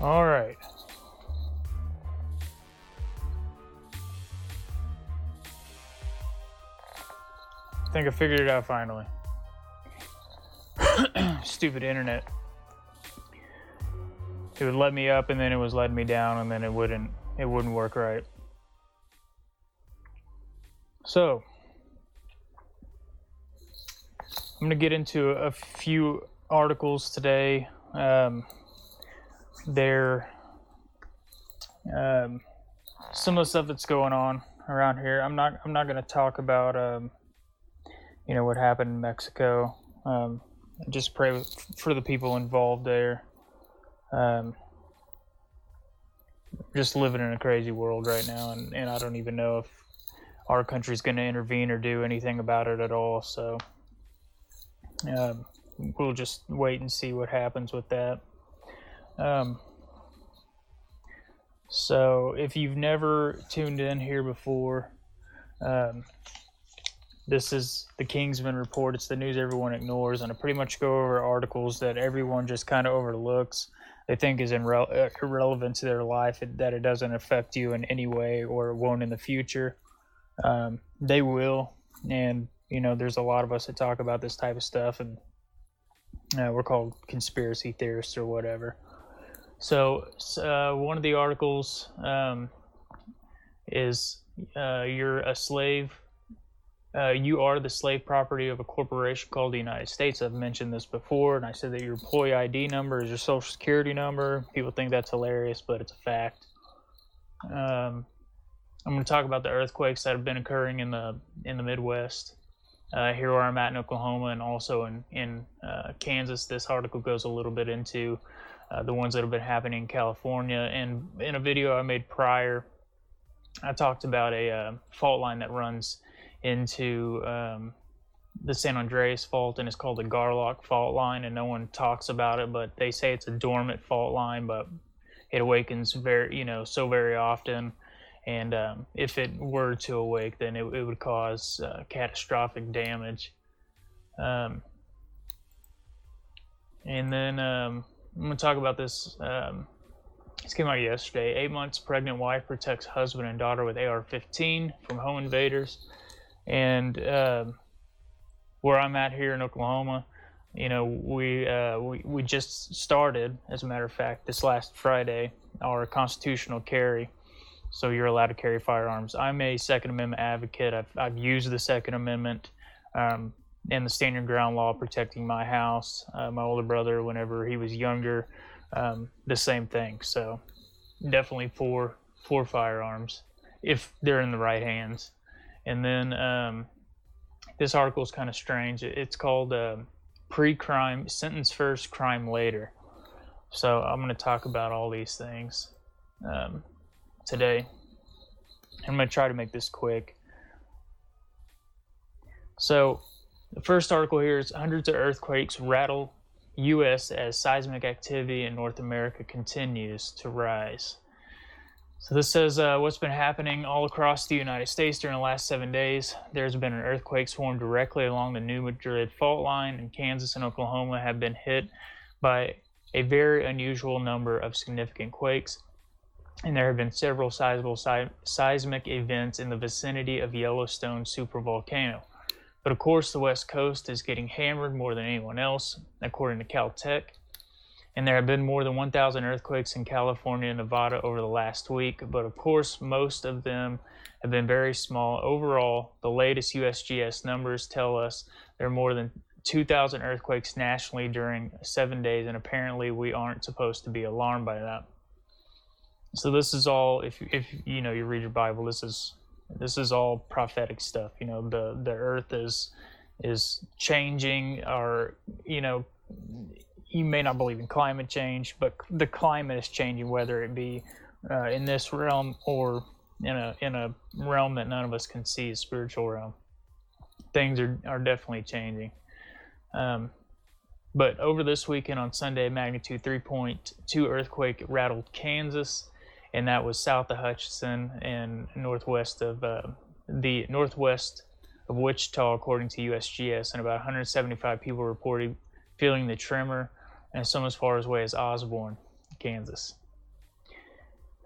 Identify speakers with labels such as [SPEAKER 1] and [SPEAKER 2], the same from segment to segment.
[SPEAKER 1] All right. I think I figured it out finally. Stupid internet. It would let me up and then it was letting me down and then it wouldn't it wouldn't work right. So I'm gonna get into a few articles today. Um, they're um, some of the stuff that's going on around here. I'm not I'm not going to talk about um, you know what happened in Mexico. Um, just pray for the people involved there. Um, just living in a crazy world right now, and, and I don't even know if our country's going to intervene or do anything about it at all. So um, we'll just wait and see what happens with that. Um, so if you've never tuned in here before, um, this is the Kingsmen Report. It's the news everyone ignores, and I pretty much go over articles that everyone just kind of overlooks. They think is irre- uh, irrelevant to their life, that it doesn't affect you in any way or it won't in the future. Um, they will, and you know, there's a lot of us that talk about this type of stuff, and uh, we're called conspiracy theorists or whatever. So uh, one of the articles um, is uh, you're a slave. Uh, you are the slave property of a corporation called the United States. I've mentioned this before, and I said that your employee ID number is your social security number. People think that's hilarious, but it's a fact. Um, I'm going to talk about the earthquakes that have been occurring in the in the Midwest. Uh, here where I'm at in Oklahoma, and also in in uh, Kansas. This article goes a little bit into uh, the ones that have been happening in California. And in a video I made prior, I talked about a uh, fault line that runs into um, the San Andreas fault, and it's called the Garlock fault line. And no one talks about it, but they say it's a dormant fault line, but it awakens very, you know, so very often. And um, if it were to awake, then it, it would cause uh, catastrophic damage. Um, and then um, I'm going to talk about this. Um, this came out yesterday. Eight months pregnant wife protects husband and daughter with AR-15 from home invaders. And uh, where I'm at here in Oklahoma, you know, we, uh, we we just started, as a matter of fact, this last Friday, our constitutional carry. So you're allowed to carry firearms. I'm a Second Amendment advocate. I've I've used the Second Amendment. Um, and the stand your ground law protecting my house. Uh, my older brother, whenever he was younger, um, the same thing. So definitely for for firearms if they're in the right hands. And then um, this article is kind of strange. It's called uh, "Pre-Crime Sentence First, Crime Later." So I'm going to talk about all these things um, today. I'm going to try to make this quick. So the first article here is hundreds of earthquakes rattle U.S. as seismic activity in North America continues to rise. So this says uh, what's been happening all across the United States during the last seven days. There's been an earthquake swarm directly along the New Madrid fault line, and Kansas and Oklahoma have been hit by a very unusual number of significant quakes. and there have been several sizable si- seismic events in the vicinity of Yellowstone supervolcano. But of course, the West Coast is getting hammered more than anyone else, according to Caltech. And there have been more than 1,000 earthquakes in California and Nevada over the last week, but of course, most of them have been very small. Overall, the latest USGS numbers tell us there are more than 2,000 earthquakes nationally during seven days, and apparently, we aren't supposed to be alarmed by that. So this is all, if if you know you read your Bible, this is this is all prophetic stuff. You know, the the earth is is changing, or you know, you may not believe in climate change, but the climate is changing, whether it be uh, in this realm or in a in a realm that none of us can see, a spiritual realm. Things are are definitely changing. Um, but over this weekend on Sunday, magnitude 3.2 earthquake rattled Kansas, and that was south of Hutchinson and northwest of uh, the northwest of Wichita, according to USGS, and about 175 people reported feeling the tremor, and some as far away as Osborne, Kansas.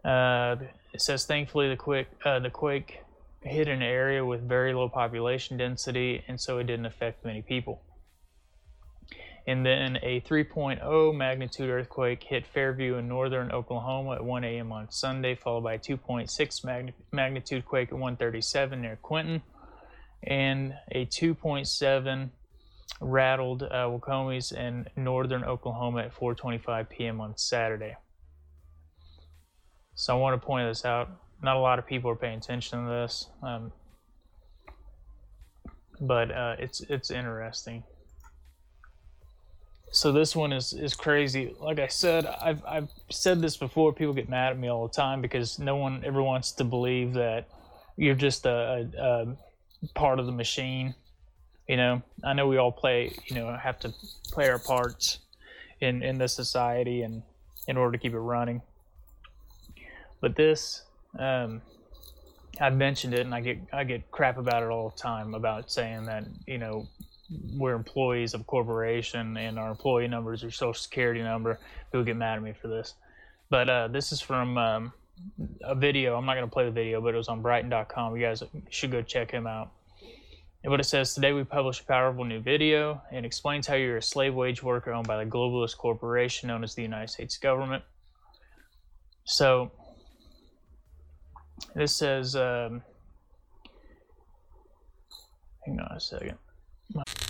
[SPEAKER 1] Uh, it says thankfully the quake uh, the quake hit an area with very low population density, and so it didn't affect many people. And then a 3.0 magnitude earthquake hit Fairview in northern Oklahoma at 1 a.m. on Sunday, followed by a 2.6 mag- magnitude quake at 137 near Quinton, and a 2.7 rattled uh, Waukomis in northern Oklahoma at 4:25 p.m. on Saturday. So I want to point this out. Not a lot of people are paying attention to this, um, but uh, it's it's interesting so this one is is crazy. Like I said, I've I've said this before. People get mad at me all the time because no one ever wants to believe that you're just a, a, a part of the machine. You know, I know we all play. You know, have to play our parts in in this society and in order to keep it running. But this, um, I've mentioned it, and I get I get crap about it all the time about saying that you know we're employees of corporation and our employee numbers are social security number. People get mad at me for this. But uh, this is from um, a video. I'm not going to play the video, but it was on Brighteon.com. You guys should go check him out. And what it says today, we publish a powerful new video and explains how you're a slave wage worker owned by the globalist corporation known as the United States government. So this says, um, hang on a second. Bye.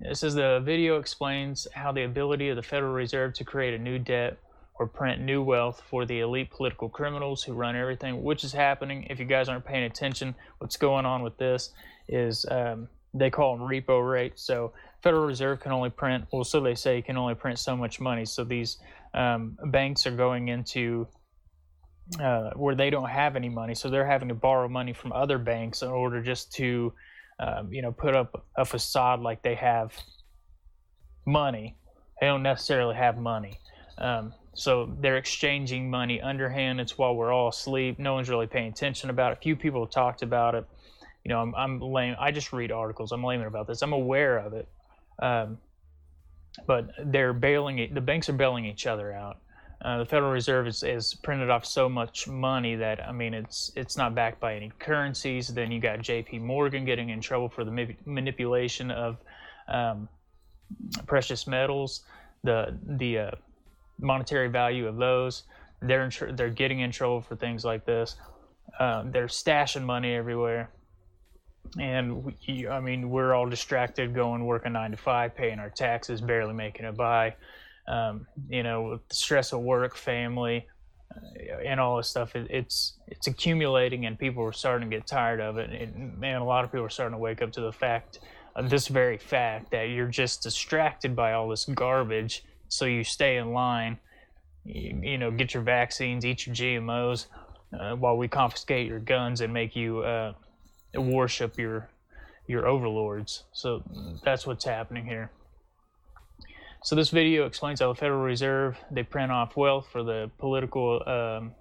[SPEAKER 1] It is the video explains how the ability of the Federal Reserve to create a new debt or print new wealth for the elite political criminals who run everything, which is happening. If you guys aren't paying attention, what's going on with this is um, they call them repo rates. So Federal Reserve can only print, well, so they say, can only print so much money. So these um, banks are going into uh, where they don't have any money, so they're having to borrow money from other banks in order just to um, you know, put up a facade like they have money. They don't necessarily have money. Um, so they're exchanging money underhand. It's while we're all asleep. No one's really paying attention about it. A few people have talked about it. You know, I'm, I'm lame. I just read articles. I'm layman about this. I'm aware of it. Um, but they're bailing it. The banks are bailing each other out. Uh, the Federal Reserve is, is, printed off so much money that I mean it's it's not backed by any currencies. Then you got J.P. Morgan getting in trouble for the ma- manipulation of um, precious metals, the the uh, monetary value of those. they're in tr- they're getting in trouble for things like this. Um, they're stashing money everywhere, and we, I mean we're all distracted, going working nine to five, paying our taxes, barely making it by. Um, you know, the stress of work, family, uh, and all this stuff, it, it's it's accumulating, and people are starting to get tired of it. And man, a lot of people are starting to wake up to the fact, of this very fact, that you're just distracted by all this garbage, so you stay in line. You, you know, get your vaccines, eat your GMOs, uh, while we confiscate your guns and make you uh, worship your your overlords. So that's what's happening here. So this video explains how the Federal Reserve they print off wealth for the political, um,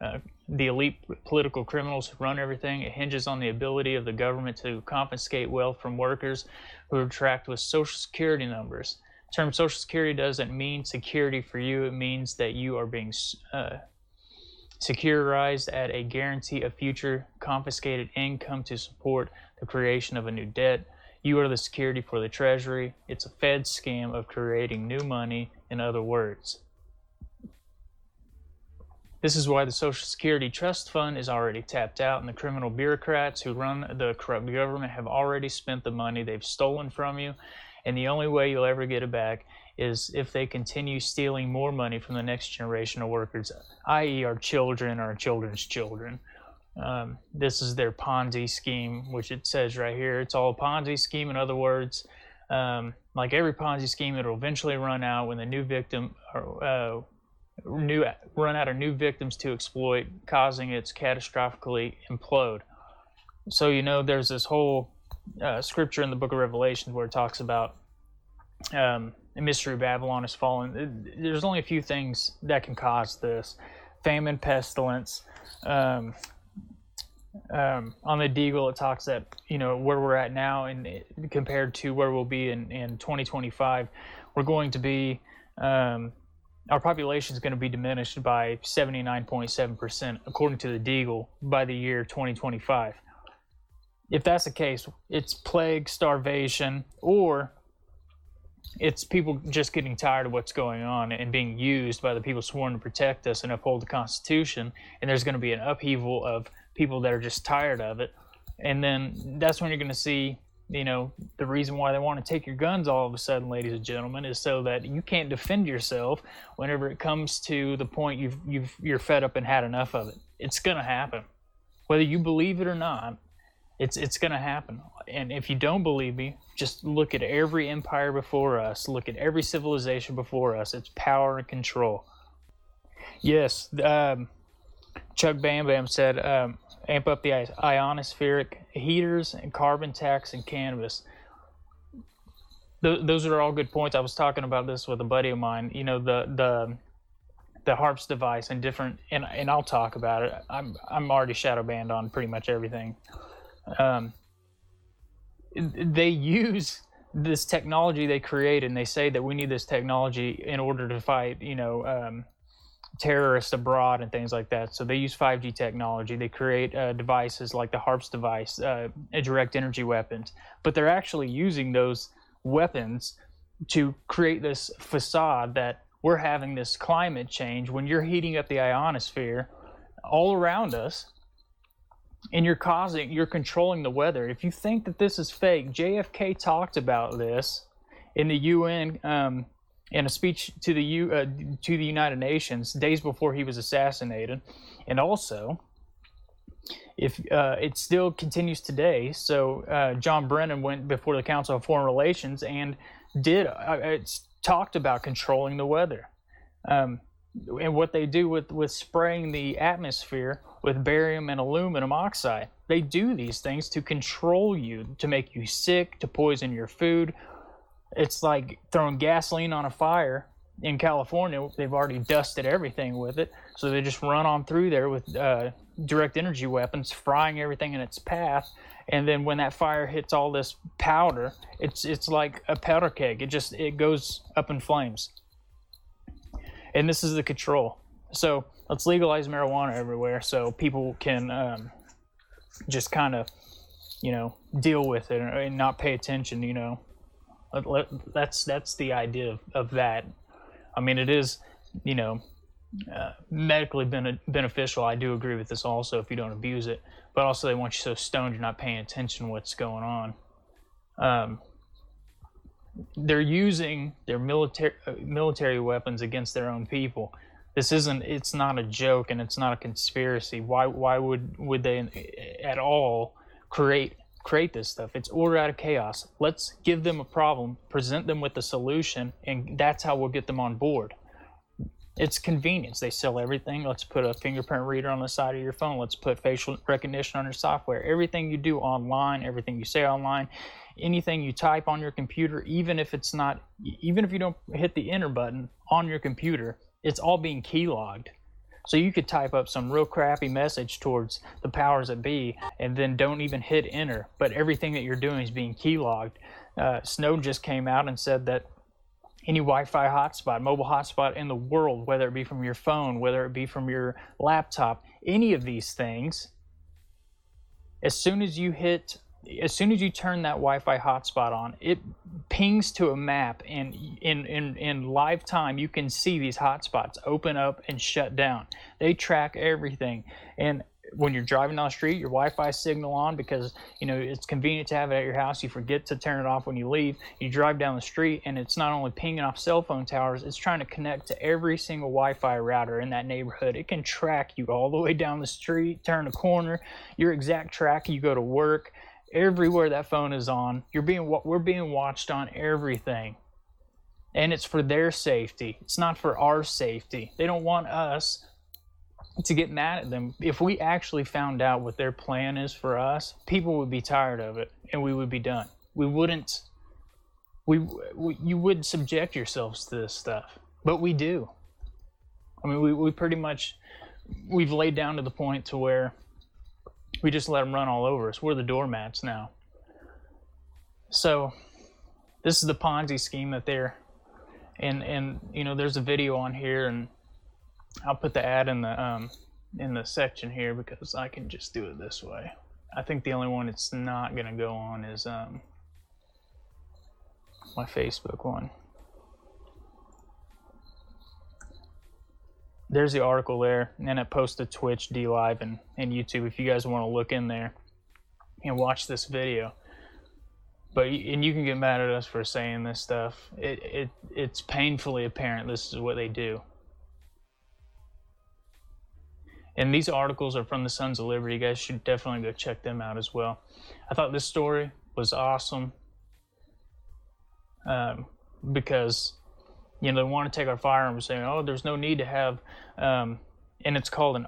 [SPEAKER 1] uh, the elite political criminals who run everything. It hinges on the ability of the government to confiscate wealth from workers who are tracked with Social Security numbers. The term Social Security doesn't mean security for you. It means that you are being uh, securitized at a guarantee of future confiscated income to support the creation of a new debt. You are the security for the Treasury. It's a Fed scam of creating new money, in other words. This is why the Social Security Trust Fund is already tapped out, and the criminal bureaucrats who run the corrupt government have already spent the money they've stolen from you. And the only way you'll ever get it back is if they continue stealing more money from the next generation of workers, i.e., our children our children's children. Um, this is their Ponzi scheme, which it says right here. It's all a Ponzi scheme. In other words, um, like every Ponzi scheme, it'll eventually run out when the new victim or uh, new run out of new victims to exploit, causing it to catastrophically implode. So you know, there's this whole uh, scripture in the Book of Revelation where it talks about um, the mystery of Babylon has fallen. There's only a few things that can cause this: famine, pestilence. Um, um, on the Deagel, it talks that you know where we're at now, and compared to where we'll be in, in 2025, we're going to be um, our population is going to be diminished by 79.7 percent, according to the Deagel, by the year 2025. If that's the case, it's plague, starvation, or it's people just getting tired of what's going on and being used by the people sworn to protect us and uphold the Constitution. And there's going to be an upheaval of people that are just tired of it. And then that's when you're going to see, you know, the reason why they want to take your guns all of a sudden, ladies and gentlemen, is so that you can't defend yourself whenever it comes to the point you've you've you're fed up and had enough of it. It's going to happen, whether you believe it or not. It's it's going to happen. And if you don't believe me, just look at every empire before us. Look at every civilization before us. It's power and control. Yes, um, Chuck Bam Bam said, um, amp up the ionospheric heaters and carbon tax and cannabis. Th- those are all good points. I was talking about this with a buddy of mine. You know, the the the HAARPs device and different, and and I'll talk about it. I'm I'm already shadow banned on pretty much everything. Um, they use this technology they create, and they say that we need this technology in order to fight, you know, um, terrorists abroad and things like that. So they use 5G technology. They create uh, devices like the HAARPS device, uh, direct energy weapons, but they're actually using those weapons to create this facade that we're having this climate change when you're heating up the ionosphere all around us and you're causing you're controlling the weather if you think that this is fake jfk talked about this in the un um, in a speech to the U, uh, to the United Nations days before he was assassinated, and also if uh, it still continues today. So uh, John Brennan went before the Council of Foreign Relations and did uh, it's talked about controlling the weather. Um, and what they do with, with spraying the atmosphere with barium and aluminum oxide. They do these things to control you, to make you sick, to poison your food, it's like throwing gasoline on a fire in California. They've already dusted everything with it, so they just run on through there with uh, direct energy weapons, frying everything in its path. And then when that fire hits all this powder, it's it's like a powder keg. It just it goes up in flames. And this is the control. So let's legalize marijuana everywhere, so people can um, just kind of, you know, deal with it and not pay attention. You know, that's that's the idea of, of that. I mean, it is, you know, uh, medically bene- beneficial. I do agree with this also if you don't abuse it, but also they want you so stoned you're not paying attention to what's going on. Um, they're using their military uh, military weapons against their own people. This isn't. It's not a joke, and it's not a conspiracy. Why? Why would would they at all create create this stuff? It's order out of chaos. Let's give them a problem, present them with a solution, and that's how we'll get them on board. It's convenience. They sell everything. Let's put a fingerprint reader on the side of your phone. Let's put facial recognition on your software. Everything you do online, everything you say online, anything you type on your computer, even if it's not, even if you don't hit the enter button on your computer, it's all being keylogged. So you could type up some real crappy message towards the powers that be and then don't even hit enter, but everything that you're doing is being keylogged. Uh, Snowden just came out and said that any Wi-Fi hotspot, mobile hotspot in the world, whether it be from your phone, whether it be from your laptop, any of these things, as soon as you hit as soon as you turn that Wi-Fi hotspot on, it pings to a map, and in in in live time, you can see these hotspots open up and shut down. They track everything, and when you're driving down the street, your Wi-Fi signal on because you know it's convenient to have it at your house. You forget to turn it off when you leave. You drive down the street, and it's not only pinging off cell phone towers; it's trying to connect to every single Wi-Fi router in that neighborhood. It can track you all the way down the street, turn a corner, your exact track. You go to work, everywhere that phone is on. You're being we're being watched on everything. And it's for their safety. It's not for our safety. They don't want us to get mad at them. If we actually found out what their plan is for us, people would be tired of it and we would be done. We wouldn't we, we you wouldn't subject yourselves to this stuff. But we do. I mean, we, we pretty much we've laid down to the point to where we just let them run all over us. We're the doormats now. So this is the Ponzi scheme that they're and and you know there's a video on here and I'll put the ad in the um in the section here because I can just do it this way. I think the only one it's not gonna go on is um my Facebook one. There's the article there, and it posted to Twitch, DLive, and, and YouTube if you guys want to look in there and watch this video. But and you can get mad at us for saying this stuff. It it it's painfully apparent this is what they do. And these articles are from the Sons of Liberty. You guys should definitely go check them out as well. I thought this story was awesome um, because you know, they want to take our firearms, saying, "Oh, there's no need to have," um, and it's called an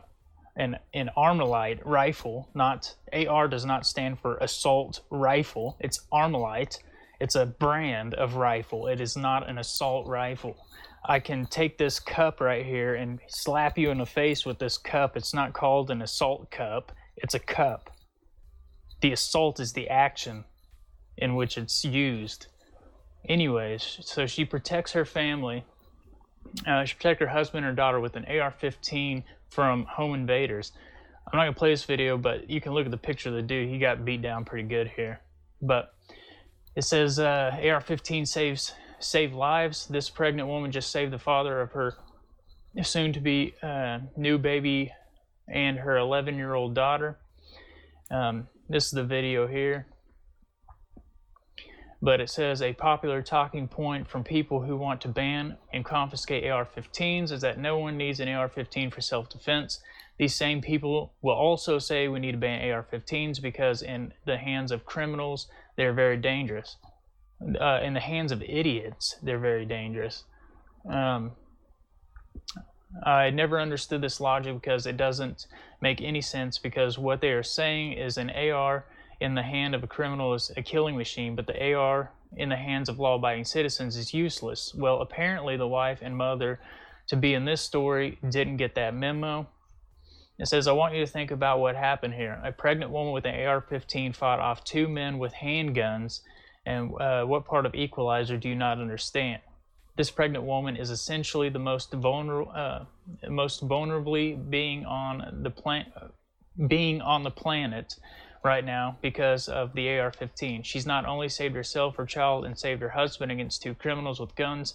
[SPEAKER 1] an an Armalite rifle. Not AR does not stand for assault rifle. It's Armalite. It's a brand of rifle. It is not an assault rifle. I can take this cup right here and slap you in the face with this cup. It's not called an assault cup. It's a cup. The assault is the action in which it's used. Anyways, so she protects her family. Uh, she protects her husband and daughter with an AR-15 from home invaders. I'm not gonna play this video, but you can look at the picture of the dude. He got beat down pretty good here. But it says uh, AR-15 saves save lives. This pregnant woman just saved the father of her soon-to-be uh, new baby and her 11-year-old daughter. Um, this is the video here but it says a popular talking point from people who want to ban and confiscate AR 15s is that no one needs an AR 15 for self defense. These same people will also say we need to ban AR 15s because, in the hands of criminals, they're very dangerous. Uh, in the hands of idiots, they're very dangerous. Um, I never understood this logic because it doesn't make any sense because what they are saying is an AR in the hand of a criminal is a killing machine, but the AR in the hands of law abiding citizens is useless. Well, apparently, the wife and mother to be in this story didn't get that memo. It says, I want you to think about what happened here. A pregnant woman with an AR 15 fought off two men with handguns. And uh, what part of Equalizer do you not understand? This pregnant woman is essentially the most vulnerable, uh, most vulnerably being on the planet, being on the planet right now because of the AR 15. She's not only saved herself, her child, and saved her husband against two criminals with guns,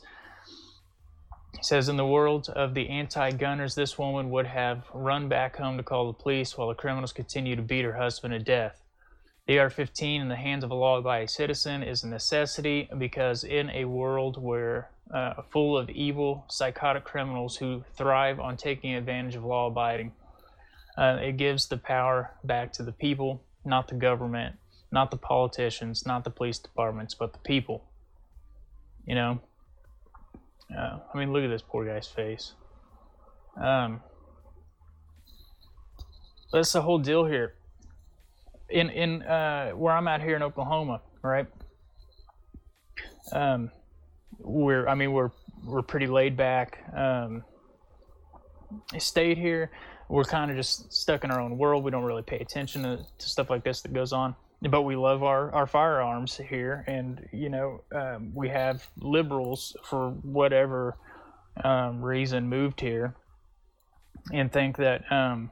[SPEAKER 1] He says, in the world of the anti gunners, this woman would have run back home to call the police while the criminals continue to beat her husband to death. The AR 15 in the hands of a law abiding citizen is a necessity because, in a world where uh, full of evil, psychotic criminals who thrive on taking advantage of law abiding, uh, it gives the power back to the people, not the government, not the politicians, not the police departments, but the people. You know? Uh, I mean, look at this poor guy's face. Um, that's the whole deal here. In in uh, where I'm at here in Oklahoma, right? Um, we're I mean we're we're pretty laid back. Um, stayed here. We're kind of just stuck in our own world. We don't really pay attention to, to stuff like this that goes on but we love our, our firearms here and you know um, we have liberals for whatever um, reason moved here and think that um,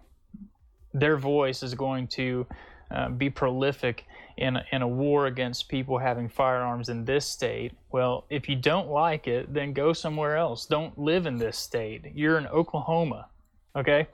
[SPEAKER 1] their voice is going to uh, be prolific in a, in a war against people having firearms in this state. Well, if you don't like it, then go somewhere else. Don't live in this state. You're in Oklahoma, okay?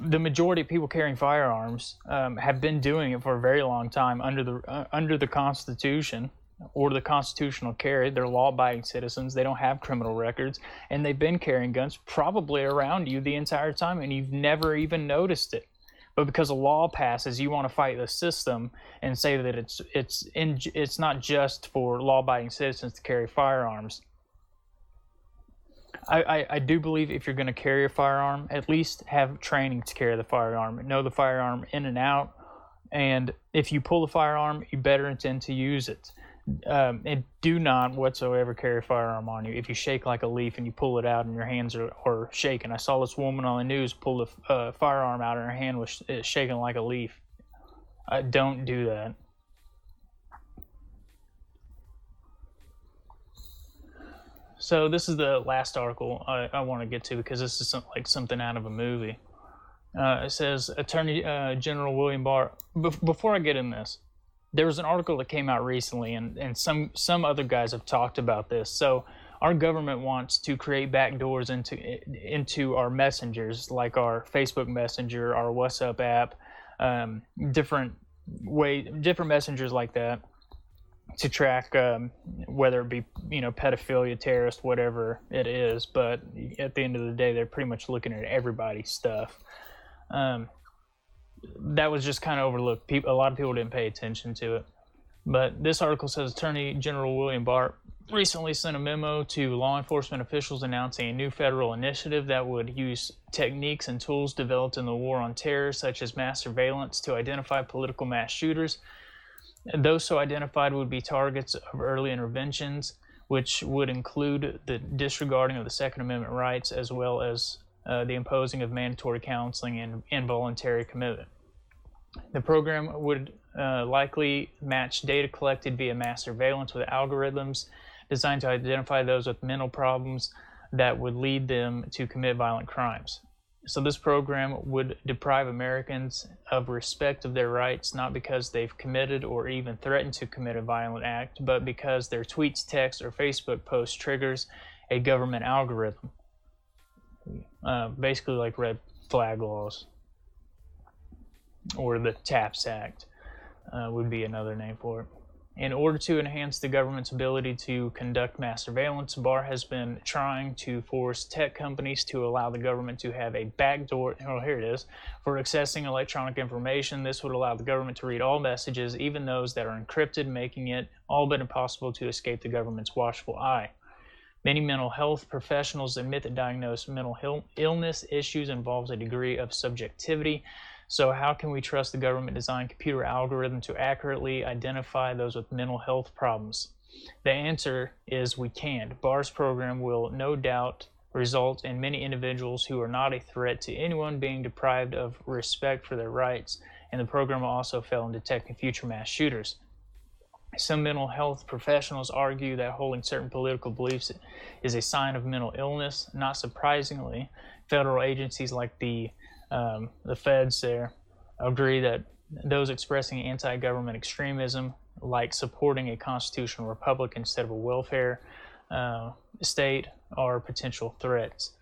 [SPEAKER 1] The majority of people carrying firearms um, have been doing it for a very long time under the uh, under the Constitution or the constitutional carry. They're law-abiding citizens. They don't have criminal records, and they've been carrying guns probably around you the entire time, and you've never even noticed it. But because a law passes, you want to fight the system and say that it's it's in, it's not just for law-abiding citizens to carry firearms. I, I, do believe if you're going to carry a firearm, at least have training to carry the firearm, know the firearm in and out, and if you pull the firearm, you better intend to use it. Um, and do not whatsoever carry a firearm on you. If you shake like a leaf and you pull it out and your hands are, are shaking, I saw this woman on the news pull a uh, firearm out and her hand was shaking like a leaf. Uh, don't do that. So this is the last article I, I want to get to because this is some, like something out of a movie. Uh, it says Attorney uh, General William Barr. Be- before I get in this, there was an article that came out recently, and, and some some other guys have talked about this. So our government wants to create backdoors into into our messengers, like our Facebook Messenger, our WhatsApp app, um, different way, different messengers like that to track um, whether it be you know pedophilia, terrorist, whatever it is. But at the end of the day, they're pretty much looking at everybody's stuff. Um, that was just kind of overlooked. A lot of people didn't pay attention to it. But this article says Attorney General William Barr recently sent a memo to law enforcement officials announcing a new federal initiative that would use techniques and tools developed in the war on terror, such as mass surveillance, to identify political mass shooters those so identified would be targets of early interventions, which would include the disregarding of the Second Amendment rights as well as uh, the imposing of mandatory counseling and involuntary commitment. The program would uh, likely match data collected via mass surveillance with algorithms designed to identify those with mental problems that would lead them to commit violent crimes. So this program would deprive Americans of respect of their rights, not because they've committed or even threatened to commit a violent act, but because their tweets, texts, or Facebook posts triggers a government algorithm. Uh, basically like red flag laws. Or the TAPS Act uh, would be another name for it. In order to enhance the government's ability to conduct mass surveillance, Barr has been trying to force tech companies to allow the government to have a backdoor, oh, here it is, for accessing electronic information. This would allow the government to read all messages, even those that are encrypted, making it all but impossible to escape the government's watchful eye. Many mental health professionals admit that diagnosed mental illness issues involves a degree of subjectivity so, how can we trust the government designed computer algorithm to accurately identify those with mental health problems? The answer is we can't. Barr's program will no doubt result in many individuals who are not a threat to anyone being deprived of respect for their rights, and the program will also fail in detecting future mass shooters. Some mental health professionals argue that holding certain political beliefs is a sign of mental illness. Not surprisingly, federal agencies like the um, the feds there agree that those expressing anti government extremism, like supporting a constitutional republic instead of a welfare uh, state, are potential threats.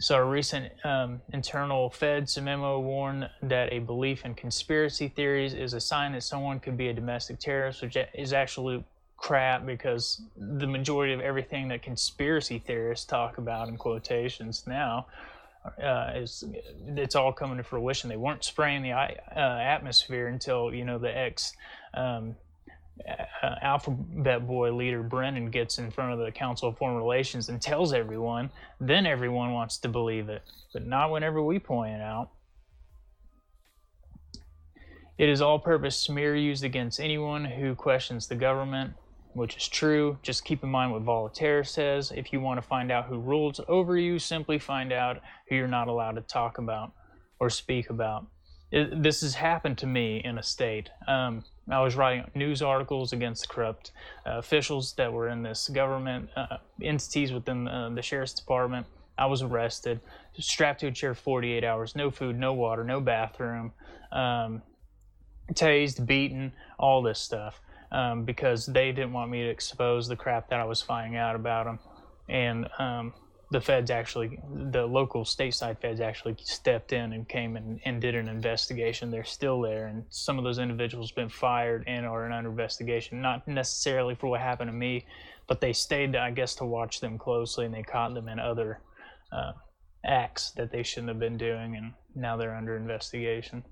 [SPEAKER 1] So, a recent um, internal Feds memo warned that a belief in conspiracy theories is a sign that someone could be a domestic terrorist, which is absolute crap because the majority of everything that conspiracy theorists talk about in quotations now uh, is it's all coming to fruition. They weren't spraying the uh, atmosphere until you know the ex um, uh, alphabet boy leader Brennan gets in front of the Council of Foreign Relations and tells everyone. Then everyone wants to believe it, but not whenever we point it out. It is all-purpose smear used against anyone who questions the government which is true. Just keep in mind what Voltaire says. If you want to find out who rules over you, simply find out who you're not allowed to talk about or speak about. It, this has happened to me in a state. Um, I was writing news articles against corrupt uh, officials that were in this government uh, entities within uh, the sheriff's department. I was arrested, strapped to a chair 48 hours, no food, no water, no bathroom, um, tased, beaten, all this stuff um, because they didn't want me to expose the crap that I was finding out about them. And um, the feds actually, the local stateside feds actually stepped in and came and, and did an investigation. They're still there, and some of those individuals been fired and are under investigation. Not necessarily for what happened to me, but they stayed, I guess, to watch them closely, and they caught them in other uh, acts that they shouldn't have been doing, and now they're under investigation.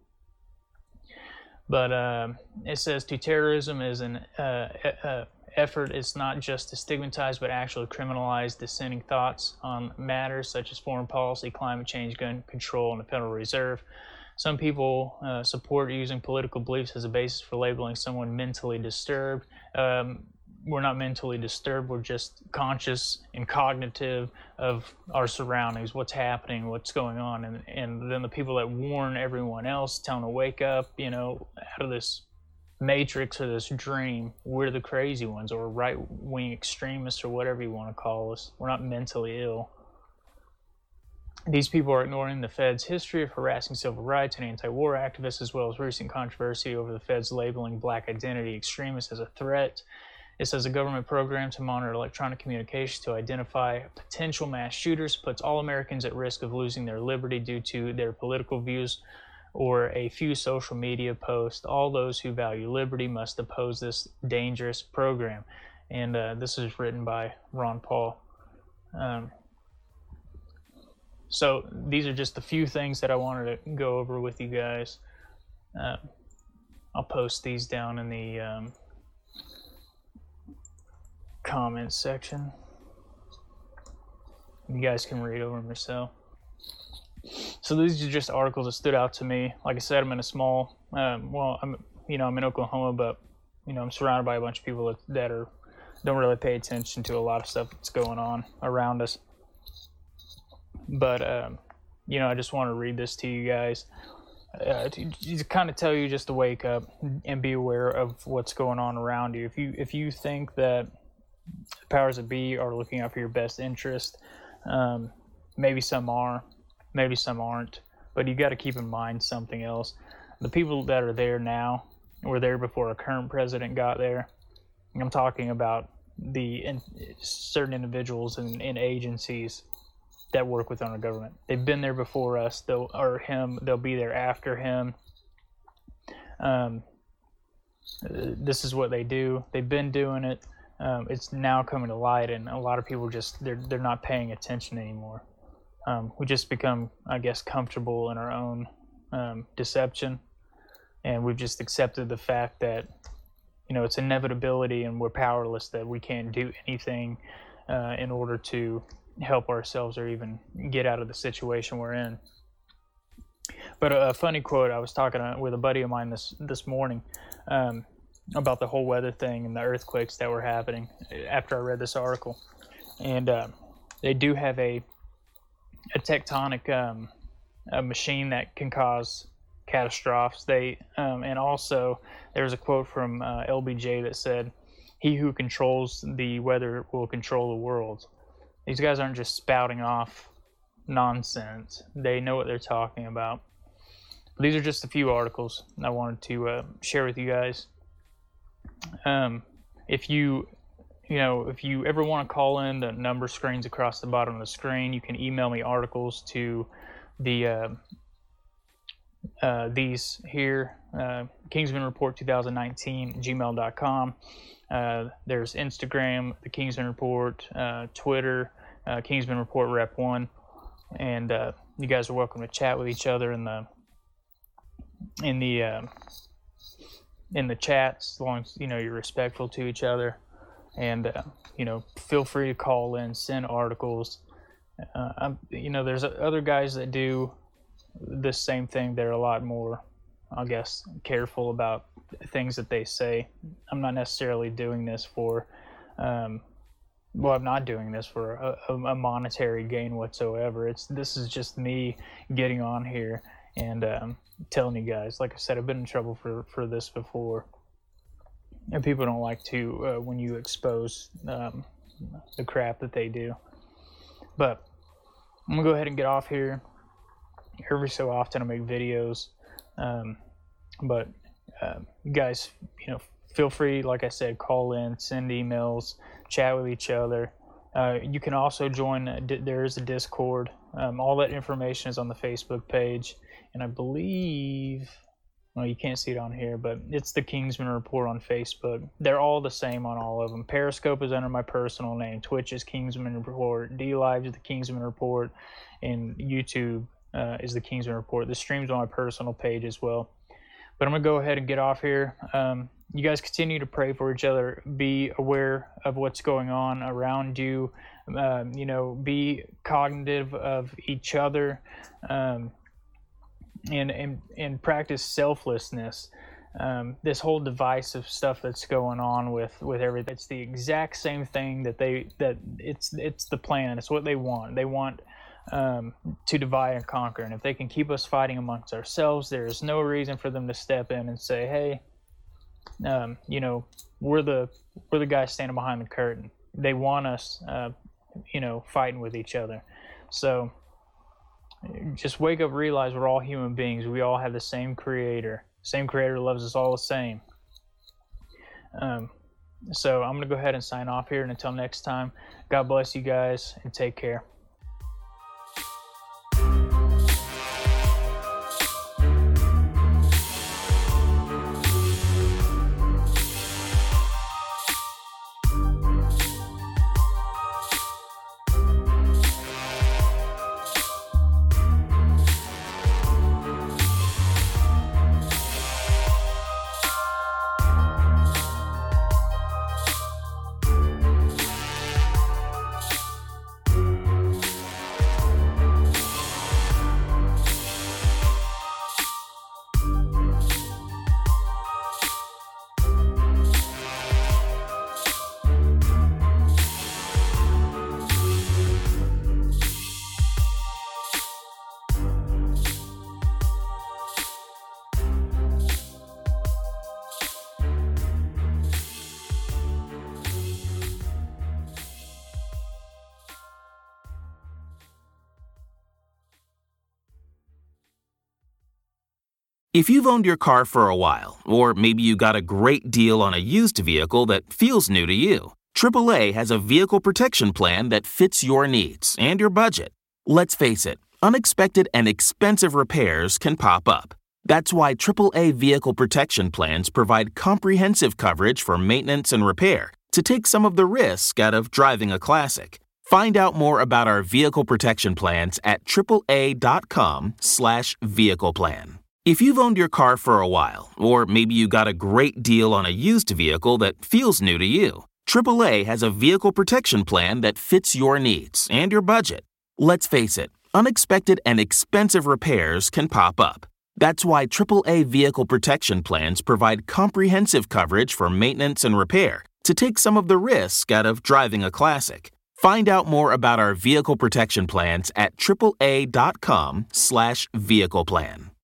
[SPEAKER 1] But uh, it says to terrorism is an uh, uh, effort. It's not just to stigmatize, but actually criminalize dissenting thoughts on matters such as foreign policy, climate change, gun control, and the Federal Reserve. Some people uh, support using political beliefs as a basis for labeling someone mentally disturbed. Um, we're not mentally disturbed. We're just conscious and cognitive of our surroundings, what's happening, what's going on, and and then the people that warn everyone else, tell them to wake up, you know, out of this matrix or this dream. We're the crazy ones, or right wing extremists, or whatever you want to call us. We're not mentally ill. These people are ignoring the Fed's history of harassing civil rights and anti war activists, as well as recent controversy over the Fed's labeling black identity extremists as a threat it says a government program to monitor electronic communications to identify potential mass shooters puts all Americans at risk of losing their liberty due to their political views or a few social media posts. All those who value liberty must oppose this dangerous program. And uh, this is written by Ron Paul. Um, so these are just a few things that I wanted to go over with you guys. Uh, I'll post these down in the um, comments section. You guys can read over them yourself. So these are just articles that stood out to me. Like I said, I'm in a small, um, well, I'm, you know, I'm in Oklahoma, but you know, I'm surrounded by a bunch of people that, are don't really pay attention to a lot of stuff that's going on around us. But um, you know, I just want to read this to you guys uh, to, to kind of tell you just to wake up and be aware of what's going on around you. If you if you think that powers that be are looking out for your best interest. Um, maybe some are, maybe some aren't, but you got to keep in mind something else. The people that are there now were there before a current president got there. I'm talking about the in, certain individuals and, and agencies that work within our government. They've been there before us, they'll, or him. They'll be there after him. Um, this is what they do. They've been doing it um, it's now coming to light, and a lot of people just they're they're not paying attention anymore. Um, we just become, I guess, comfortable in our own um, deception, and we've just accepted the fact that you know it's inevitability, and we're powerless that we can't do anything uh, in order to help ourselves or even get out of the situation we're in. But a, a funny quote I was talking with a buddy of mine this this morning. Um, about the whole weather thing and the earthquakes that were happening after I read this article. And uh, they do have a a tectonic um, a machine that can cause catastrophes. They um, and also there's a quote from uh, LBJ that said, "He who controls the weather will control the world." These guys aren't just spouting off nonsense. They know what they're talking about. These are just a few articles I wanted to uh, share with you guys um, if you you know, if you ever want to call in, the number screens across the bottom of the screen. You can email me articles to the uh, uh, these here, uh, Kingsmen Report 2019 gmail.com. Uh, there's Instagram, the Kingsmen Report, uh, Twitter, uh, Kingsmen Report Rep One, and you guys are welcome to chat with each other in the in the in the chats, as long as you know you're respectful to each other, and uh, you know feel free to call in, send articles. Uh, you know, there's other guys that do the same thing. They're a lot more, I guess, careful about things that they say. I'm not necessarily doing this for, um, well, I'm not doing this for a, a monetary gain whatsoever. It's this is just me getting on here and um, telling you guys. Like I said, I've been in trouble for for this before, and people don't like to uh, when you expose um, the crap that they do. But I'm gonna go ahead and get off here. Every so often I make videos, um, but uh, guys, you know, feel free, like I said, call in, send emails, chat with each other. Uh, you can also join. uh, di- There is a Discord. Um, all that information is on the Facebook page, and I believe. Well, you can't see it on here, but it's the Kingsmen Report on Facebook. They're all the same on all of them. Periscope is under my personal name. Twitch is Kingsmen Report. DLive is the Kingsmen Report, and YouTube uh, is the Kingsmen Report. The stream's on my personal page as well. But I'm gonna go ahead and get off here. Um, you guys continue to pray for each other. Be aware of what's going on around you. Um, you know, be cognitive of each other, um, and and and practice selflessness. Um, this whole divisive stuff that's going on with with everything. It's the exact same thing that they that it's it's the plan. It's what they want. They want um, to divide and conquer. And if they can keep us fighting amongst ourselves, there is no reason for them to step in and say, "Hey, um, you know, we're the we're the guys standing behind the curtain." They want us, uh, you know, fighting with each other. So just wake up, realize we're all human beings. We all have the same Creator. Same Creator loves us all the same. Um, so I'm gonna go ahead and sign off here, and until next time, God bless you guys and take care.
[SPEAKER 2] If you've owned your car for a while, or maybe you got a great deal on a used vehicle that feels new to you, AAA has a vehicle protection plan that fits your needs and your budget. Let's face it, unexpected and expensive repairs can pop up. That's why AAA vehicle protection plans provide comprehensive coverage for maintenance and repair to take some of the risk out of driving a classic. Find out more about our vehicle protection plans at AAA.com/vehicle plan. If you've owned your car for a while, or maybe you got a great deal on a used vehicle that feels new to you, AAA has a vehicle protection plan that fits your needs and your budget. Let's face it, unexpected and expensive repairs can pop up. That's why AAA vehicle protection plans provide comprehensive coverage for maintenance and repair to take some of the risk out of driving a classic. Find out more about our vehicle protection plans at AAA.com slash vehicle plan.